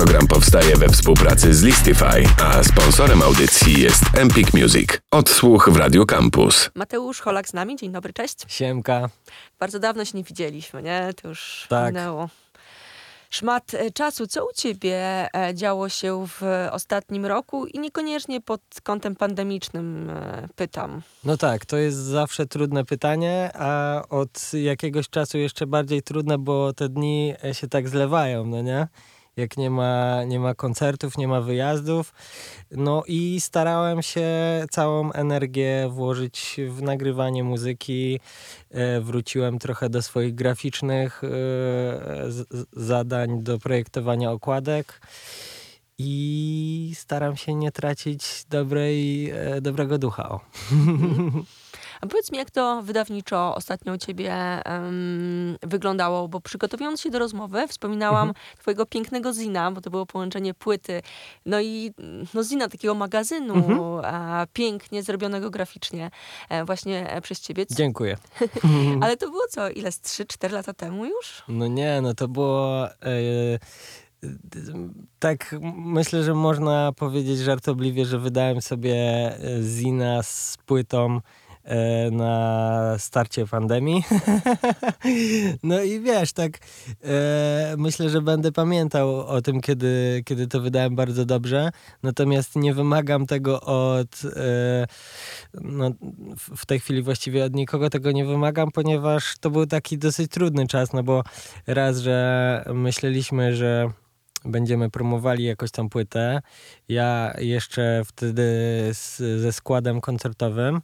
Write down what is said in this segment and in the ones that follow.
Program powstaje we współpracy z Listify, a sponsorem audycji jest Empik Music. Odsłuch w Radio Campus. Mateusz Holak z nami. Dzień dobry, cześć. Siemka. Bardzo dawno się nie widzieliśmy, nie? To już Tak. minęło szmat e, czasu. Co u ciebie e, działo się w ostatnim roku i niekoniecznie pod kątem pandemicznym e, pytam. No tak, to jest zawsze trudne pytanie, a od jakiegoś czasu jeszcze bardziej trudne, bo te dni się tak zlewają, no nie? Jak nie ma, nie ma koncertów, nie ma wyjazdów. No i starałem się całą energię włożyć w nagrywanie muzyki. E, Wróciłem trochę do swoich graficznych e, zadań, do projektowania okładek. I staram się nie tracić dobrej, e, dobrego ducha. O. A powiedz mi, jak to wydawniczo ostatnio u ciebie em, wyglądało, bo przygotowując się do rozmowy, wspominałam Mhm. twojego pięknego zina, bo to było połączenie płyty, no i no zina takiego magazynu, Mhm. a, pięknie zrobionego graficznie e, właśnie e, przez ciebie. Dziękuję. Ale to było co, ile z 3-4 lata temu już? No nie, no to było. E, tak, myślę, że można powiedzieć żartobliwie, że wydałem sobie e, Zina z płytą na starcie pandemii. no i wiesz, tak e, myślę, że będę pamiętał o tym, kiedy, kiedy to wydałem bardzo dobrze. Natomiast nie wymagam tego od e, no, w tej chwili właściwie od nikogo tego nie wymagam, ponieważ to był taki dosyć trudny czas, no bo raz, że myśleliśmy, że będziemy promowali jakoś tam płytę. Ja jeszcze wtedy z, ze składem koncertowym,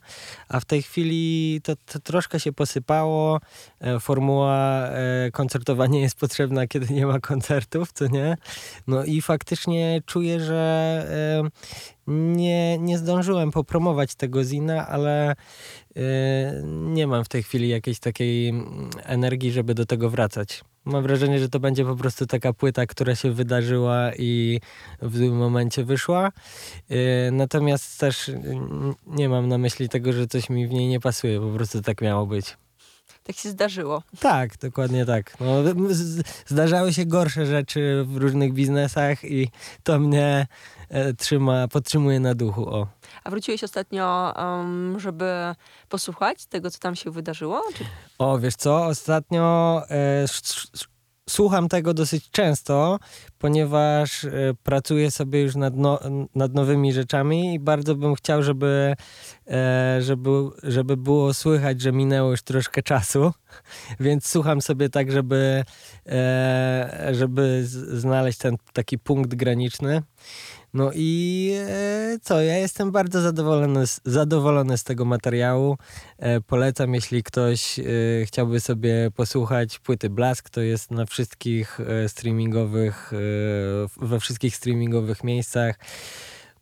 a w tej chwili to, to troszkę się posypało. E, Formuła e, koncertowa nie jest potrzebna, kiedy nie ma koncertów, co nie? No i faktycznie czuję, że nie, nie zdążyłem popromować tego zina, ale e, nie mam w tej chwili jakiejś takiej mm, energii, żeby do tego wracać. Mam wrażenie, że to będzie po prostu taka płyta, która się wydarzyła i w tym momencie wyszła. E, Natomiast też mm, nie mam na myśli tego, że coś mi w niej nie pasuje. Po prostu tak miało być. Tak się zdarzyło. Tak, dokładnie tak. No, zdarzały się gorsze rzeczy w różnych biznesach i to mnie trzyma, podtrzymuje na duchu. O. A wróciłeś ostatnio, em, żeby posłuchać tego, co tam się wydarzyło? Czy... O, wiesz co, ostatnio e, słucham tego dosyć często, ponieważ e, pracuję sobie już nad, no, nad nowymi rzeczami i bardzo bym chciał, żeby, e, żeby, żeby było słychać, że minęło już troszkę czasu, więc słucham sobie tak, żeby, e, żeby znaleźć ten taki punkt graniczny. No i e, co, ja jestem bardzo zadowolony z, zadowolony z tego materiału. E, polecam, jeśli ktoś e, chciałby sobie posłuchać płyty Blask, to jest na wszystkich streamingowych, we wszystkich streamingowych miejscach.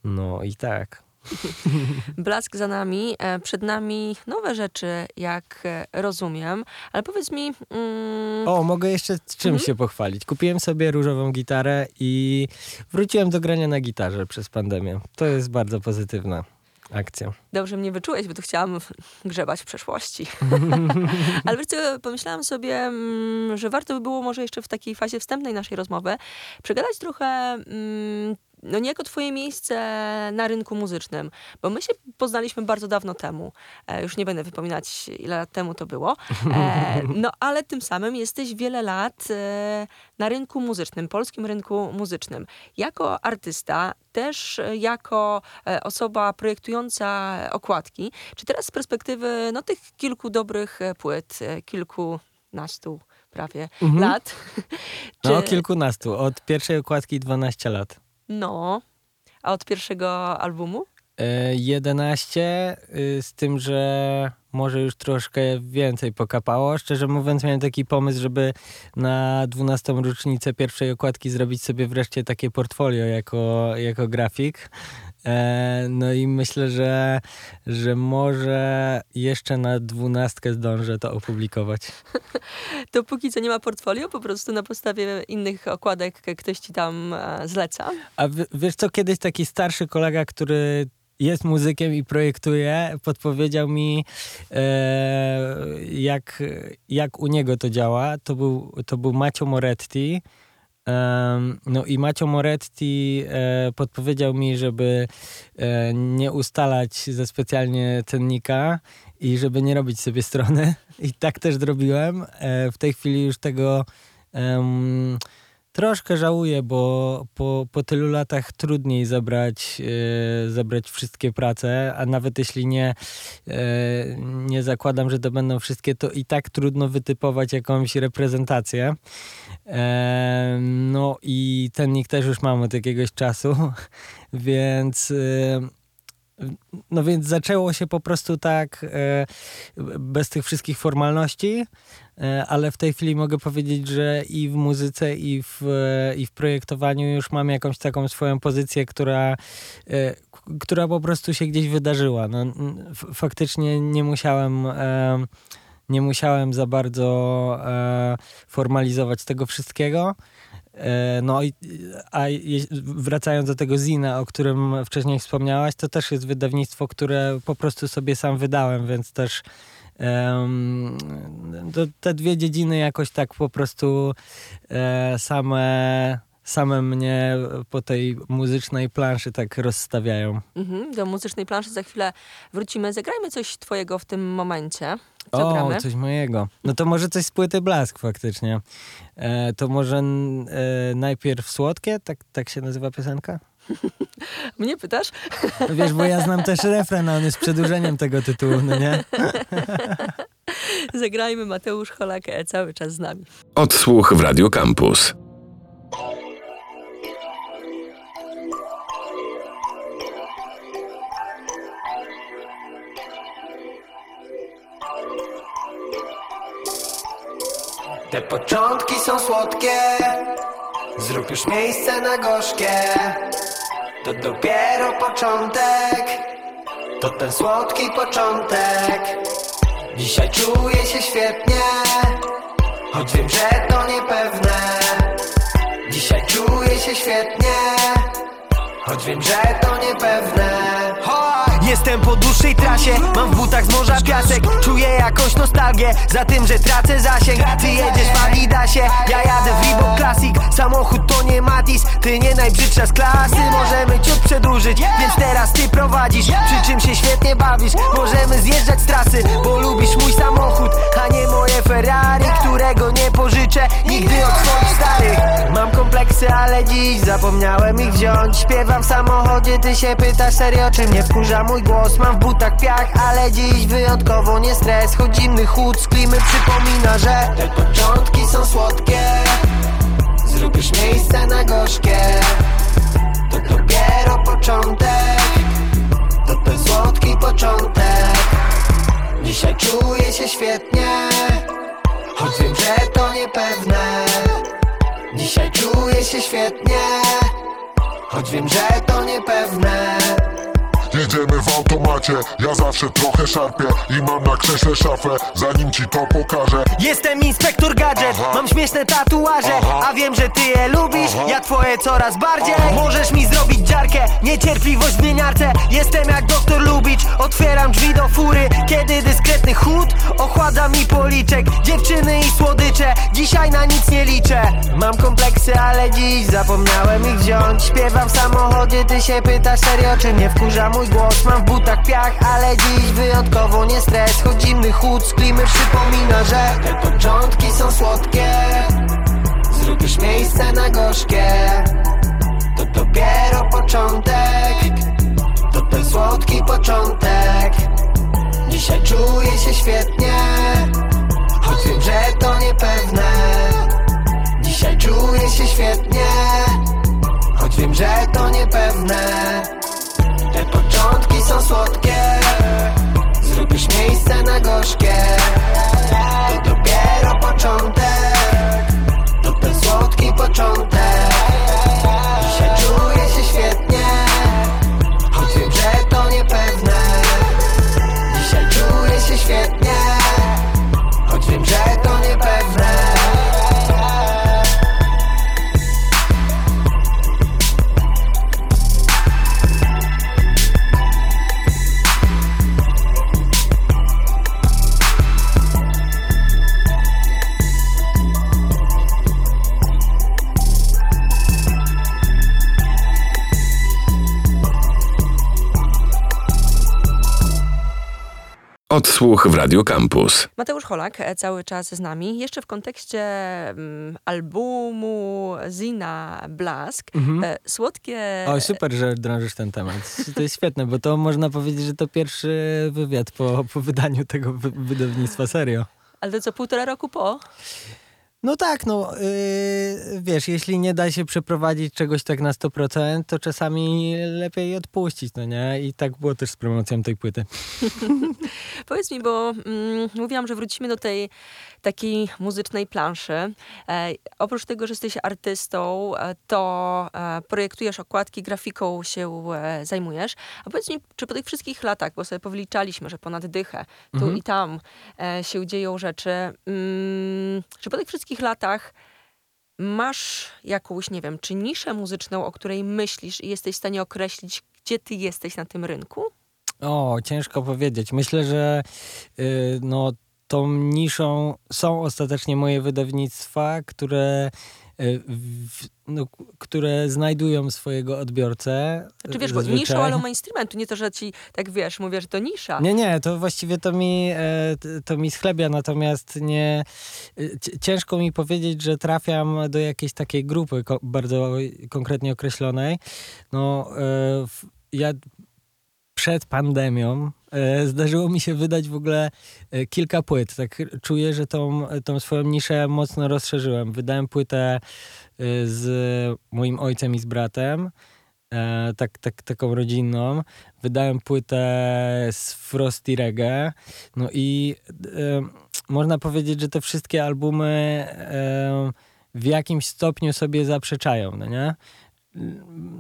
No i tak. Blask za nami, e, przed nami nowe rzeczy, jak e, rozumiem. Ale powiedz mi, mm, O, mogę jeszcze z czymś się pochwalić. Kupiłem sobie różową gitarę i wróciłem do grania na gitarze przez pandemię. To jest bardzo pozytywna akcja. dobrze mnie wyczułeś, bo tu chciałam grzebać w przeszłości. Ale wiesz co, pomyślałam sobie, mm, że warto by było może jeszcze w takiej fazie wstępnej naszej rozmowy przegadać trochę mm, no niejako twoje miejsce na rynku muzycznym, bo my się poznaliśmy bardzo dawno temu. E, już nie będę wypominać, ile lat temu to było. E, no ale tym samym jesteś wiele lat e, na rynku muzycznym, polskim rynku muzycznym. Jako artysta, też jako osoba projektująca okładki, czy teraz z perspektywy no, tych kilku dobrych płyt, kilkunastu prawie Mhm. lat, No, czy- kilkunastu. Od pierwszej okładki 12 lat. No, a od pierwszego albumu? E, 11, y, z tym, że może już troszkę więcej pokapało. Szczerze mówiąc, miałem taki pomysł, żeby na 12. rocznicę pierwszej okładki zrobić sobie wreszcie takie portfolio jako, jako grafik. E, no i myślę, że, że może jeszcze na dwunastkę zdążę to opublikować. To póki co nie ma portfolio, po prostu na podstawie innych okładek ktoś ci tam e, zleca. A w, wiesz co, kiedyś taki starszy kolega, który jest muzykiem i projektuje, podpowiedział mi, e, jak, jak u niego to działa. To był, to był Macio Moretti. No i Macio Moretti e, podpowiedział mi, żeby e, nie ustalać ze specjalnie cennika i żeby nie robić sobie strony. I tak też zrobiłem. E, w tej chwili już tego troszkę żałuję, bo po, po tylu latach trudniej zebrać, e, zebrać wszystkie prace, a nawet jeśli nie, e, nie zakładam, że to będą wszystkie, to i tak trudno wytypować jakąś reprezentację. E, no i ten też już mam od jakiegoś czasu, więc no więc zaczęło się po prostu tak e, bez tych wszystkich formalności, e, ale w tej chwili mogę powiedzieć, że i w muzyce, i w, e, i w projektowaniu już mam jakąś taką swoją pozycję, która, która po prostu się gdzieś wydarzyła. No, faktycznie nie musiałem nie musiałem za bardzo formalizować tego wszystkiego. E, no i a wracając do tego Zina, o którym wcześniej wspomniałaś, to też jest wydawnictwo, które po prostu sobie sam wydałem, więc też um, te dwie dziedziny jakoś tak po prostu e, same same mnie po tej muzycznej planszy tak rozstawiają. Mhm, do muzycznej planszy za chwilę wrócimy. Zagrajmy coś twojego w tym momencie. Co o, gramy? coś mojego. No to może coś z płyty Blask faktycznie. E, to może e, najpierw Słodkie? Tak, tak się nazywa piosenka? Mnie pytasz? No wiesz, bo ja znam też refren, a on jest przedłużeniem tego tytułu, no nie? Zagrajmy Mateusz Holak cały czas z nami. Odsłuch w Radio Campus. Początki są słodkie. Zrób już miejsce na gorzkie. To dopiero początek. To ten słodki początek. Dzisiaj czuję się świetnie Choć wiem, że to niepewne. Dzisiaj czuję się świetnie Choć wiem, że to niepewne Jestem po dłuższej trasie Mam w butach z morza piasek. Czuję jakąś nostalgię Za tym, że tracę zasięg. Ty jedziesz w Adidasie Ja jadę w Reebok Classic. Samochód to nie Matis Ty nie najbrzydsza z klasy. Możemy ciut przedłużyć Więc teraz ty prowadzisz. Przy czym się świetnie bawisz Możemy zjeżdżać z trasy Bo lubisz mój samochód A nie moje Ferrari Którego nie pożyczę Nigdy od swoich starych. Mam kompleksy, ale dziś zapomniałem ich wziąć. Śpiewam w samochodzie Ty się pytasz serio, czy mnie wkurza mój głos Mam w butach piach, ale dziś wyjątkowo nie stres. Choć zimny chód z klimy przypomina, że Te początki są słodkie. Zrób miejsce na gorzkie. To dopiero początek. To ten słodki początek. Dzisiaj czuję się świetnie. Choć wiem, że to niepewne. Dzisiaj czuję się świetnie. Choć wiem, że to niepewne ja zawsze trochę szarpię I mam na krześle szafę, zanim ci to pokażę. Jestem inspektor gadżet, Aha. mam śmieszne tatuaże Aha. A wiem, że ty je lubisz, Aha. ja twoje coraz bardziej. Możesz mi zrobić dziarkę, niecierpliwość w mieniarce Jestem jak doktor Lubicz, otwieram drzwi do fury. Kiedy dyskretny chód ochładza mi policzek Dziewczyny i słodycze, dzisiaj na nic nie liczę. Mam kompleksy, ale dziś zapomniałem ich wziąć. Śpiewam w samochodzie, ty się pytasz serio, czy mnie wkurza mój mój głos? Mam w butach ale dziś wyjątkowo nie stres. Choć zimny chód z klimy przypomina, że Te początki są słodkie. Zrób już miejsce na gorzkie. To dopiero początek. To ten słodki początek. Dzisiaj czuję się świetnie Choć wiem, że to niepewne. Dzisiaj czuję się świetnie Choć wiem, że to niepewne początki są słodkie. Zrobisz miejsce na gorzkie Odsłuch w Radio Campus. Mateusz Holak e, cały czas z nami. Jeszcze w kontekście mm, albumu Zina Blask. E, słodkie... O, super, że drążysz ten temat. To jest świetne, bo to można powiedzieć, że to pierwszy wywiad po, po wydaniu tego wy wydawnictwa, serio. Ale to co, półtora roku po? No tak, no yy, wiesz, jeśli nie da się przeprowadzić czegoś tak na 100%, to czasami lepiej odpuścić, no nie? I tak było też z promocją tej płyty. Powiedz mi, bo mm, mówiłam, że wrócimy do tej takiej muzycznej planszy. E, oprócz tego, że jesteś artystą, e, to e, projektujesz okładki, grafiką się e, zajmujesz. A powiedz mi, czy po tych wszystkich latach, bo sobie powliczaliśmy, że ponad dychę, tu Mhm. i tam e, się dzieją rzeczy, mm, czy po tych wszystkich latach masz jakąś, nie wiem, czy niszę muzyczną, o której myślisz i jesteś w stanie określić, gdzie ty jesteś na tym rynku? O, ciężko powiedzieć. Myślę, że y, no, tą niszą są ostatecznie moje wydawnictwa, które, w, no, które znajdują swojego odbiorcę. Czy wiesz, bo zazwyczaj. niszą, ale mainstreamentu. Nie to, że ci tak wiesz, mówię, że to nisza. Nie, nie, to właściwie to mi, e, to mi schlebia, natomiast nie. y, Ciężko mi powiedzieć, że trafiam do jakiejś takiej grupy bardzo konkretnie określonej. No, e, ja przed pandemią zdarzyło mi się wydać w ogóle e, kilka płyt. Tak czuję, że tą, tą swoją niszę mocno rozszerzyłem. Wydałem płytę e, z moim ojcem i z bratem. E, tak, tak, taką rodzinną. Wydałem płytę z Frosty Reggae. No i e, można powiedzieć, że te wszystkie albumy e, w jakimś stopniu sobie zaprzeczają, no nie?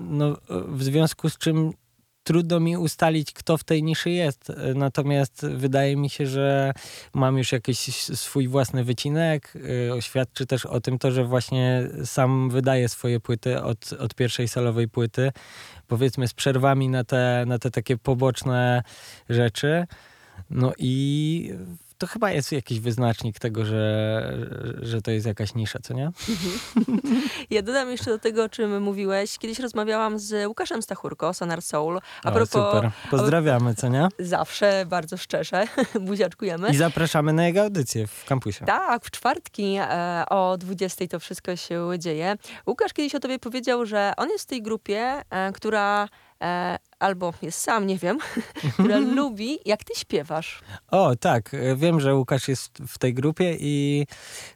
No, w związku z czym trudno mi ustalić, kto w tej niszy jest. Natomiast wydaje mi się, że mam już jakiś swój własny wycinek. E, Świadczy też o tym to, że właśnie sam wydaję swoje płyty od, od pierwszej solowej płyty. Powiedzmy z przerwami na te, na te takie poboczne rzeczy. No i to chyba jest jakiś wyznacznik tego, że, że to jest jakaś nisza, co nie? Ja dodam jeszcze do tego, o czym mówiłeś. Kiedyś rozmawiałam z Łukaszem Stachurko, Sonar Soul. A O, propos super. Pozdrawiamy, co nie? zawsze bardzo szczerze, buziaczkujemy. I zapraszamy na jego audycję w kampusie. Tak, w czwartki e, o 20 to wszystko się dzieje. Łukasz kiedyś o tobie powiedział, że on jest w tej grupie, e, która e, albo jest sam, nie wiem, która lubi, jak ty śpiewasz. O, tak. e, Wiem, że Łukasz jest w tej grupie i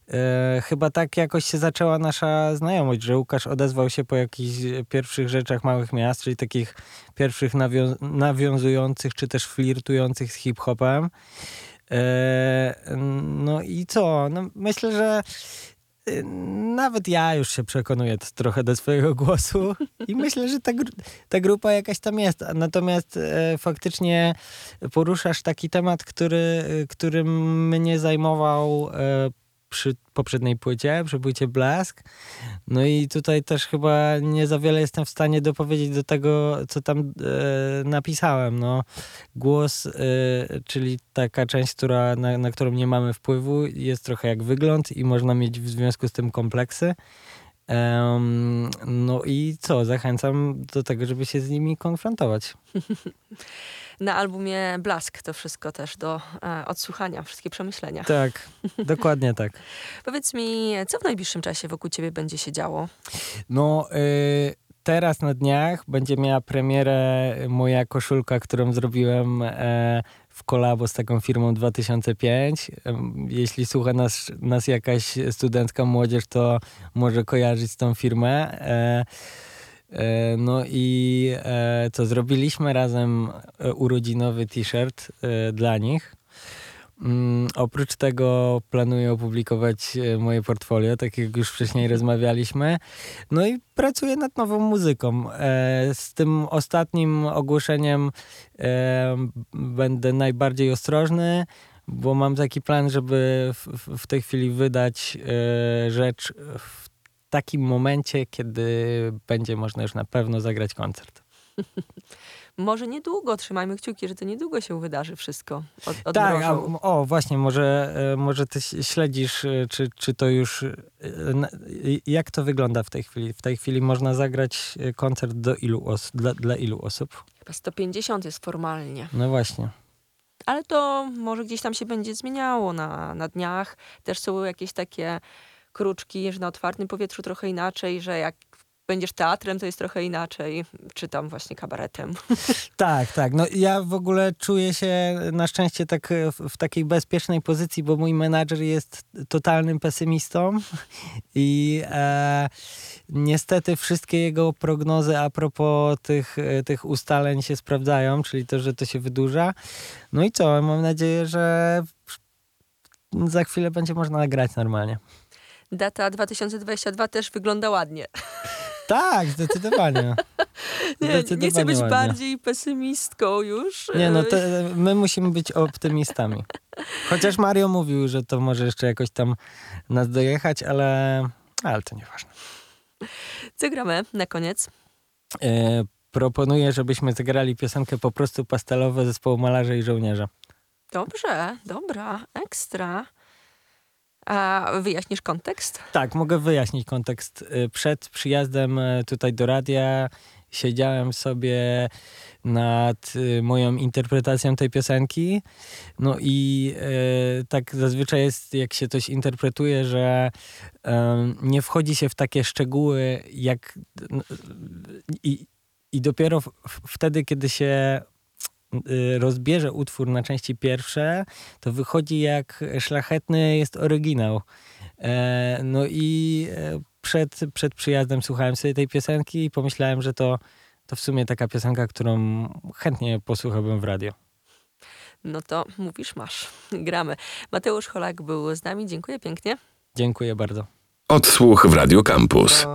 e, chyba tak jakoś się zaczęła nasza znajomość, że Łukasz odezwał się po jakichś pierwszych rzeczach małych miast, czyli takich pierwszych nawią- nawiązujących czy też flirtujących z hip-hopem. E, no i co? No, myślę, że nawet ja już się przekonuję trochę do swojego głosu i myślę, że ta, gru- ta grupa jakaś tam jest. Natomiast e, faktycznie poruszasz taki temat, który, który mnie zajmował e, przy poprzedniej płycie, przy płycie Blask. No i tutaj też chyba nie za wiele jestem w stanie dopowiedzieć do tego, co tam e, napisałem. No, głos, e, czyli taka część, która, na, na którą nie mamy wpływu, jest trochę jak wygląd i można mieć w związku z tym kompleksy. Em, no i co? Zachęcam do tego, żeby się z nimi konfrontować. Na albumie Blask to wszystko też do e, odsłuchania, wszystkie przemyślenia. Tak, dokładnie tak. Powiedz mi, co w najbliższym czasie wokół ciebie będzie się działo? No, y, teraz na dniach będzie miała premierę moja koszulka, którą zrobiłem e, w kolabo z taką firmą 2005. Em, Jeśli słucha nas, nas jakaś studencka młodzież, to może kojarzyć tą firmę. E, no i e, co, zrobiliśmy razem e, urodzinowy t-shirt dla nich. Mm, oprócz tego planuję opublikować moje portfolio, tak jak już wcześniej rozmawialiśmy. No i pracuję nad nową muzyką. Z tym ostatnim ogłoszeniem będę najbardziej ostrożny, bo mam taki plan, żeby w, tej chwili wydać rzecz w takim momencie, kiedy będzie można już na pewno zagrać koncert. Może niedługo, trzymajmy kciuki, że to niedługo się wydarzy wszystko. Od, Tak, a, o właśnie, może, e, może ty śledzisz, e, czy, czy to już, e, jak to wygląda w tej chwili? W tej chwili można zagrać koncert do ilu os- dla, dla ilu osób? Chyba 150 jest formalnie. No właśnie. ale to może gdzieś tam się będzie zmieniało na, na dniach. Też są jakieś takie kruczki, że na otwartym powietrzu trochę inaczej, że jak będziesz teatrem, to jest trochę inaczej, czy tam właśnie kabaretem. Tak, tak. No ja w ogóle czuję się na szczęście tak w, w takiej bezpiecznej pozycji, bo mój menadżer jest totalnym pesymistą i e, niestety wszystkie jego prognozy a propos tych, tych ustaleń się sprawdzają, czyli to, że to się wydłuża. No i co? Mam nadzieję, że za chwilę będzie można nagrać normalnie. Data 2022 też wygląda ładnie. Tak, zdecydowanie. nie, zdecydowanie nie chcę być ładnie. bardziej pesymistką już. Nie, no my musimy być optymistami. Chociaż Mario mówił, że to może jeszcze jakoś tam nas dojechać, ale, ale to nieważne. Co gramy na koniec? E, proponuję, żebyśmy zagrali piosenkę po prostu pastelowe zespołu Malarze i Żołnierza. Dobrze, dobra, ekstra. A wyjaśnisz kontekst? Tak, mogę wyjaśnić kontekst. Y, przed przyjazdem y, tutaj do radia siedziałem sobie nad y, moją interpretacją tej piosenki. No i tak zazwyczaj jest, jak się coś interpretuje, że nie wchodzi się w takie szczegóły, jak i, i dopiero w, wtedy, kiedy się rozbierze utwór na części pierwsze, to wychodzi jak szlachetny jest oryginał. E, no i e, przed, przed przyjazdem słuchałem sobie tej piosenki i pomyślałem, że to, to w sumie taka piosenka, którą chętnie posłuchałbym w radio. No to mówisz, masz. Gramy. Mateusz Holak był z nami. Dziękuję pięknie. Dziękuję bardzo. Odsłuch w Radio Campus.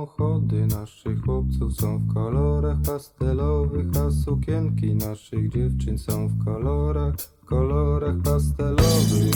Samochody naszych chłopców są w kolorach pastelowych, a sukienki naszych dziewczyn są w kolorach. W kolorach pastelowych.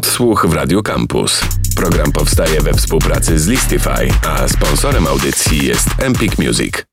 Odsłuch w Radio Campus. Program powstaje we współpracy z Listify, a sponsorem audycji jest Empik Music.